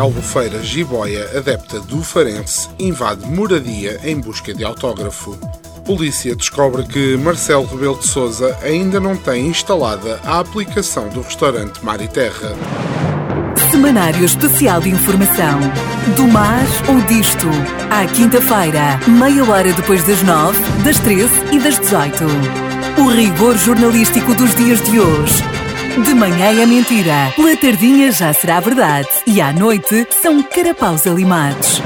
Albufeira, jiboia adepta do Farense invade moradia em busca de autógrafo. Polícia descobre que Marcelo Rebelo de Sousa ainda não tem instalada a aplicação do restaurante Mar e Terra. Semanário Especial de Informação. Do mar ou disto. À quinta-feira, meia hora depois das nove, das treze e das dezoito. O rigor jornalístico dos dias de hoje. De manhã é mentira, pela tardinha já será verdade e à noite são carapaus alimados.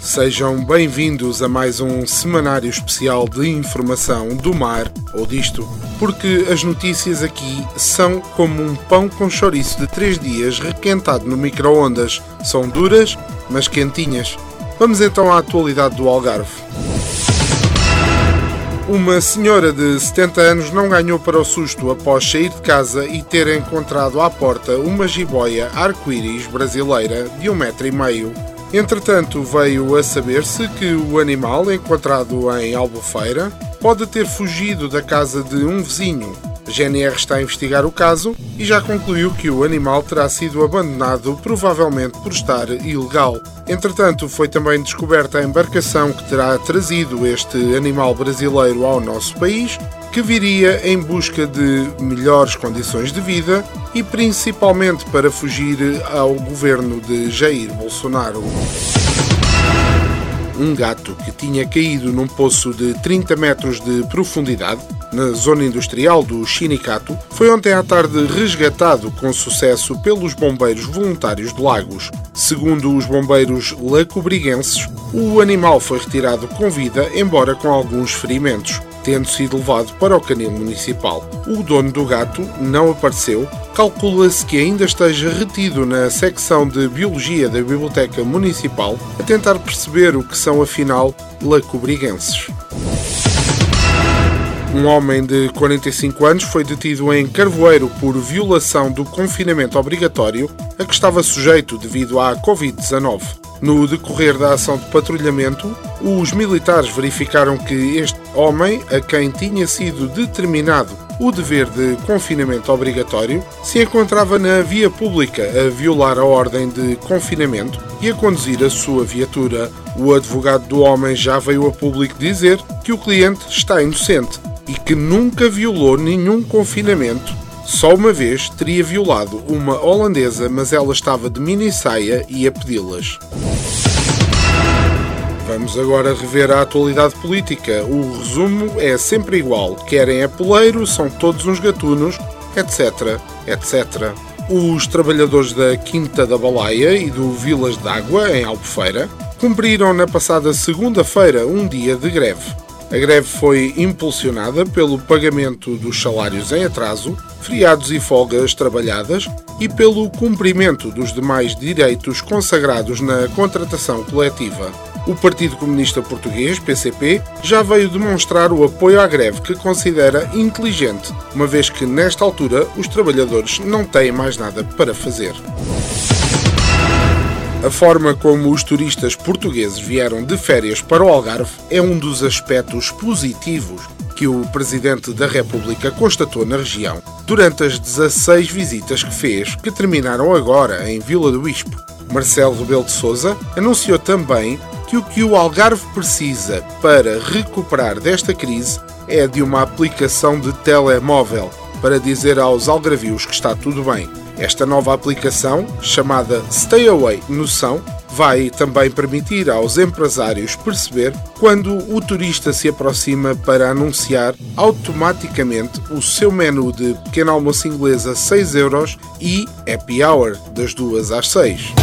Sejam bem-vindos a mais um semanário especial de informação do mar ou disto, porque as notícias aqui são como um pão com chouriço de três dias requentado no micro-ondas. São duras, mas quentinhas. Vamos então à atualidade do Algarve. Uma senhora de 70 anos não ganhou para o susto após sair de casa e ter encontrado à porta uma jiboia arco-íris brasileira de um metro e meio. Entretanto, veio a saber-se que o animal, encontrado em Albufeira, pode ter fugido da casa de um vizinho. A GNR está a investigar o caso e já concluiu que o animal terá sido abandonado, provavelmente por estar ilegal. Entretanto, foi também descoberta a embarcação que terá trazido este animal brasileiro ao nosso país, que viria em busca de melhores condições de vida e principalmente para fugir ao governo de Jair Bolsonaro um gato que tinha caído num poço de 30 metros de profundidade, na zona industrial do Chinicato, foi ontem à tarde resgatado com sucesso pelos bombeiros voluntários de Lagos. Segundo os bombeiros lacobriguenses, o animal foi retirado com vida, embora com alguns ferimentos tendo sido levado para o canil municipal. O dono do gato não apareceu. Calcula-se que ainda esteja retido na secção de Biologia da Biblioteca Municipal a tentar perceber o que são afinal lacobriguenses. Um homem de 45 anos foi detido em Carvoeiro por violação do confinamento obrigatório a que estava sujeito devido à Covid-19. No decorrer da ação de patrulhamento, os militares verificaram que este homem, a quem tinha sido determinado o dever de confinamento obrigatório, se encontrava na via pública a violar a ordem de confinamento e a conduzir a sua viatura. O advogado do homem já veio a público dizer que o cliente está inocente e que nunca violou nenhum confinamento. Só uma vez teria violado uma holandesa, mas ela estava de mini saia e a pedi-las. Vamos agora rever a atualidade política. O resumo é sempre igual. Querem é poleiro, são todos uns gatunos, etc, etc. Os trabalhadores da Quinta da Balaia e do Vilas d'Água, em Albufeira, cumpriram na passada segunda-feira um dia de greve. A greve foi impulsionada pelo pagamento dos salários em atraso, feriados e folgas trabalhadas e pelo cumprimento dos demais direitos consagrados na contratação coletiva. O Partido Comunista Português, PCP, já veio demonstrar o apoio à greve que considera inteligente, uma vez que nesta altura os trabalhadores não têm mais nada para fazer. A forma como os turistas portugueses vieram de férias para o Algarve é um dos aspectos positivos que o Presidente da República constatou na região durante as 16 visitas que fez, que terminaram agora em Vila do Bispo. Marcelo Rebelo de Sousa anunciou também que o que o Algarve precisa para recuperar desta crise é de uma aplicação de telemóvel para dizer aos algarvios que está tudo bem. Esta nova aplicação, chamada Stay Away Noção, vai também permitir aos empresários perceber quando o turista se aproxima para anunciar automaticamente o seu menu de pequeno almoço inglês a 6 euros e happy hour das 2 às 6.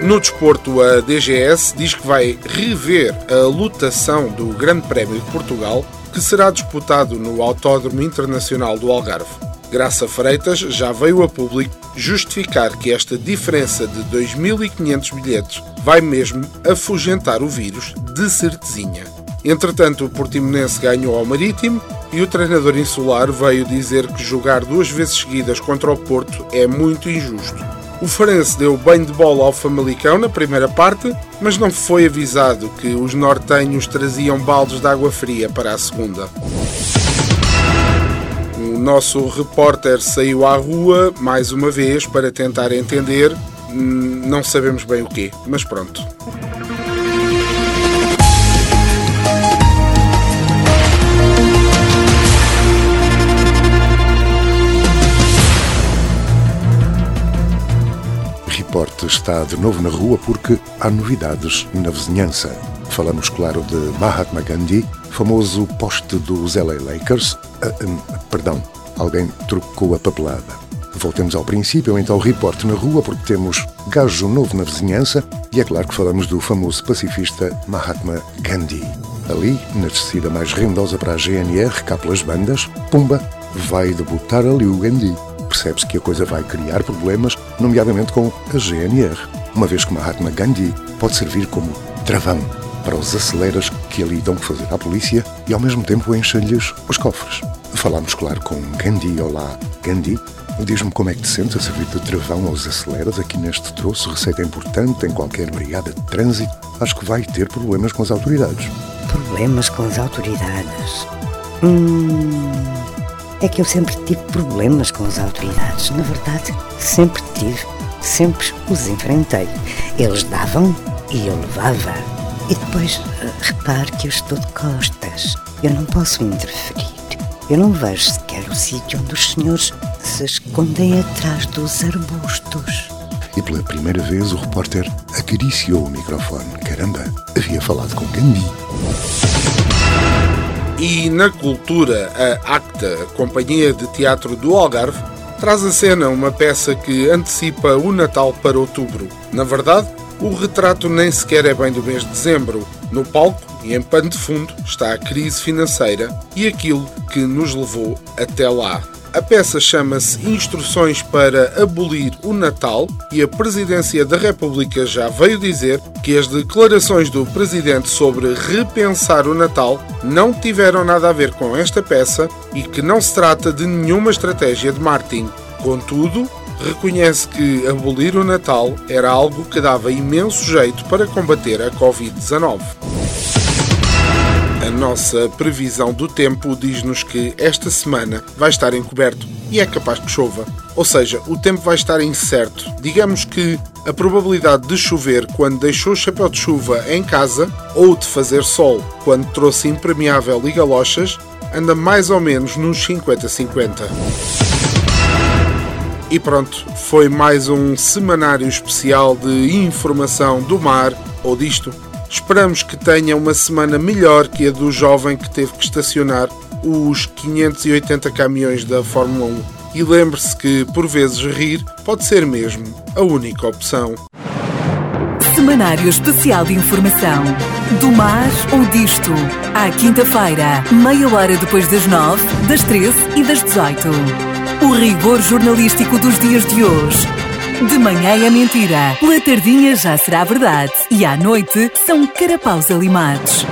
No desporto, a DGS diz que vai rever a lotação do Grande Prémio de Portugal, que será disputado no Autódromo Internacional do Algarve. Graça Freitas já veio a público justificar que esta diferença de 2.500 bilhetes vai mesmo afugentar o vírus de certezinha. Entretanto, o Portimonense ganhou ao Marítimo e o treinador insular veio dizer que jogar duas vezes seguidas contra o Porto é muito injusto. O Farense deu bem de bola ao Famalicão na primeira parte, mas não foi avisado que os nortenhos traziam baldes de água fria para a segunda. O nosso repórter saiu à rua mais uma vez para tentar entender, hum, não sabemos bem o quê, mas pronto. Report está de novo na rua porque há novidades na vizinhança. Falamos, claro, de Mahatma Gandhi, famoso poste dos LA Lakers. Uh, um, perdão, alguém trocou a papelada. Voltemos ao princípio, então, reporte na rua, porque temos gajo novo na vizinhança e é claro que falamos do famoso pacifista Mahatma Gandhi. Ali, na descida mais rendosa para a GNR, cá pelas bandas, pumba, vai debutar ali o Gandhi percebe-se que a coisa vai criar problemas, nomeadamente com a GNR, uma vez que Mahatma Gandhi pode servir como travão para os aceleras que ali dão que fazer à polícia e ao mesmo tempo enchem-lhes os cofres. Falámos, claro, com Gandhi. Olá, Gandhi. Diz-me como é que te sentes a servir de travão aos aceleras aqui neste troço, receita importante em qualquer brigada de trânsito. Acho que vai ter problemas com as autoridades. Problemas com as autoridades? Hum é que eu sempre tive problemas com as autoridades. Na verdade, sempre tive, sempre os enfrentei. Eles davam e eu levava. E depois, eh, repare que eu estou de costas. Eu não posso interferir. Eu não vejo sequer o sítio onde os senhores se escondem atrás dos arbustos. E pela primeira vez o repórter acariciou o microfone. Caramba, havia falado com Gandhi. E na cultura, a ACTA, Companhia de Teatro do Algarve, traz à cena uma peça que antecipa o Natal para outubro. Na verdade, o retrato nem sequer é bem do mês de dezembro. No palco e em pano de fundo está a crise financeira e aquilo que nos levou até lá. A peça chama-se Instruções para Abolir o Natal e a Presidência da República já veio dizer que as declarações do Presidente sobre repensar o Natal não tiveram nada a ver com esta peça e que não se trata de nenhuma estratégia de marketing. Contudo, reconhece que abolir o Natal era algo que dava imenso jeito para combater a Covid-19. A nossa previsão do tempo diz-nos que esta semana vai estar encoberto e é capaz que chova. Ou seja, o tempo vai estar incerto. Digamos que a probabilidade de chover quando deixou o chapéu de chuva em casa ou de fazer sol quando trouxe impermeável e galochas anda mais ou menos nos 50-50. E pronto, foi mais um semanário especial de informação do mar ou disto Esperamos que tenha uma semana melhor que a do jovem que teve que estacionar os 580 caminhões da Fórmula 1. E lembre-se que, por vezes, rir pode ser mesmo a única opção. Semanário Especial de Informação. Do mar ou disto. À quinta-feira, meia hora depois das nove, das treze e das dezoito. O rigor jornalístico dos dias de hoje de manhã é mentira, pela tardinha já será verdade e à noite são carapaus alimados.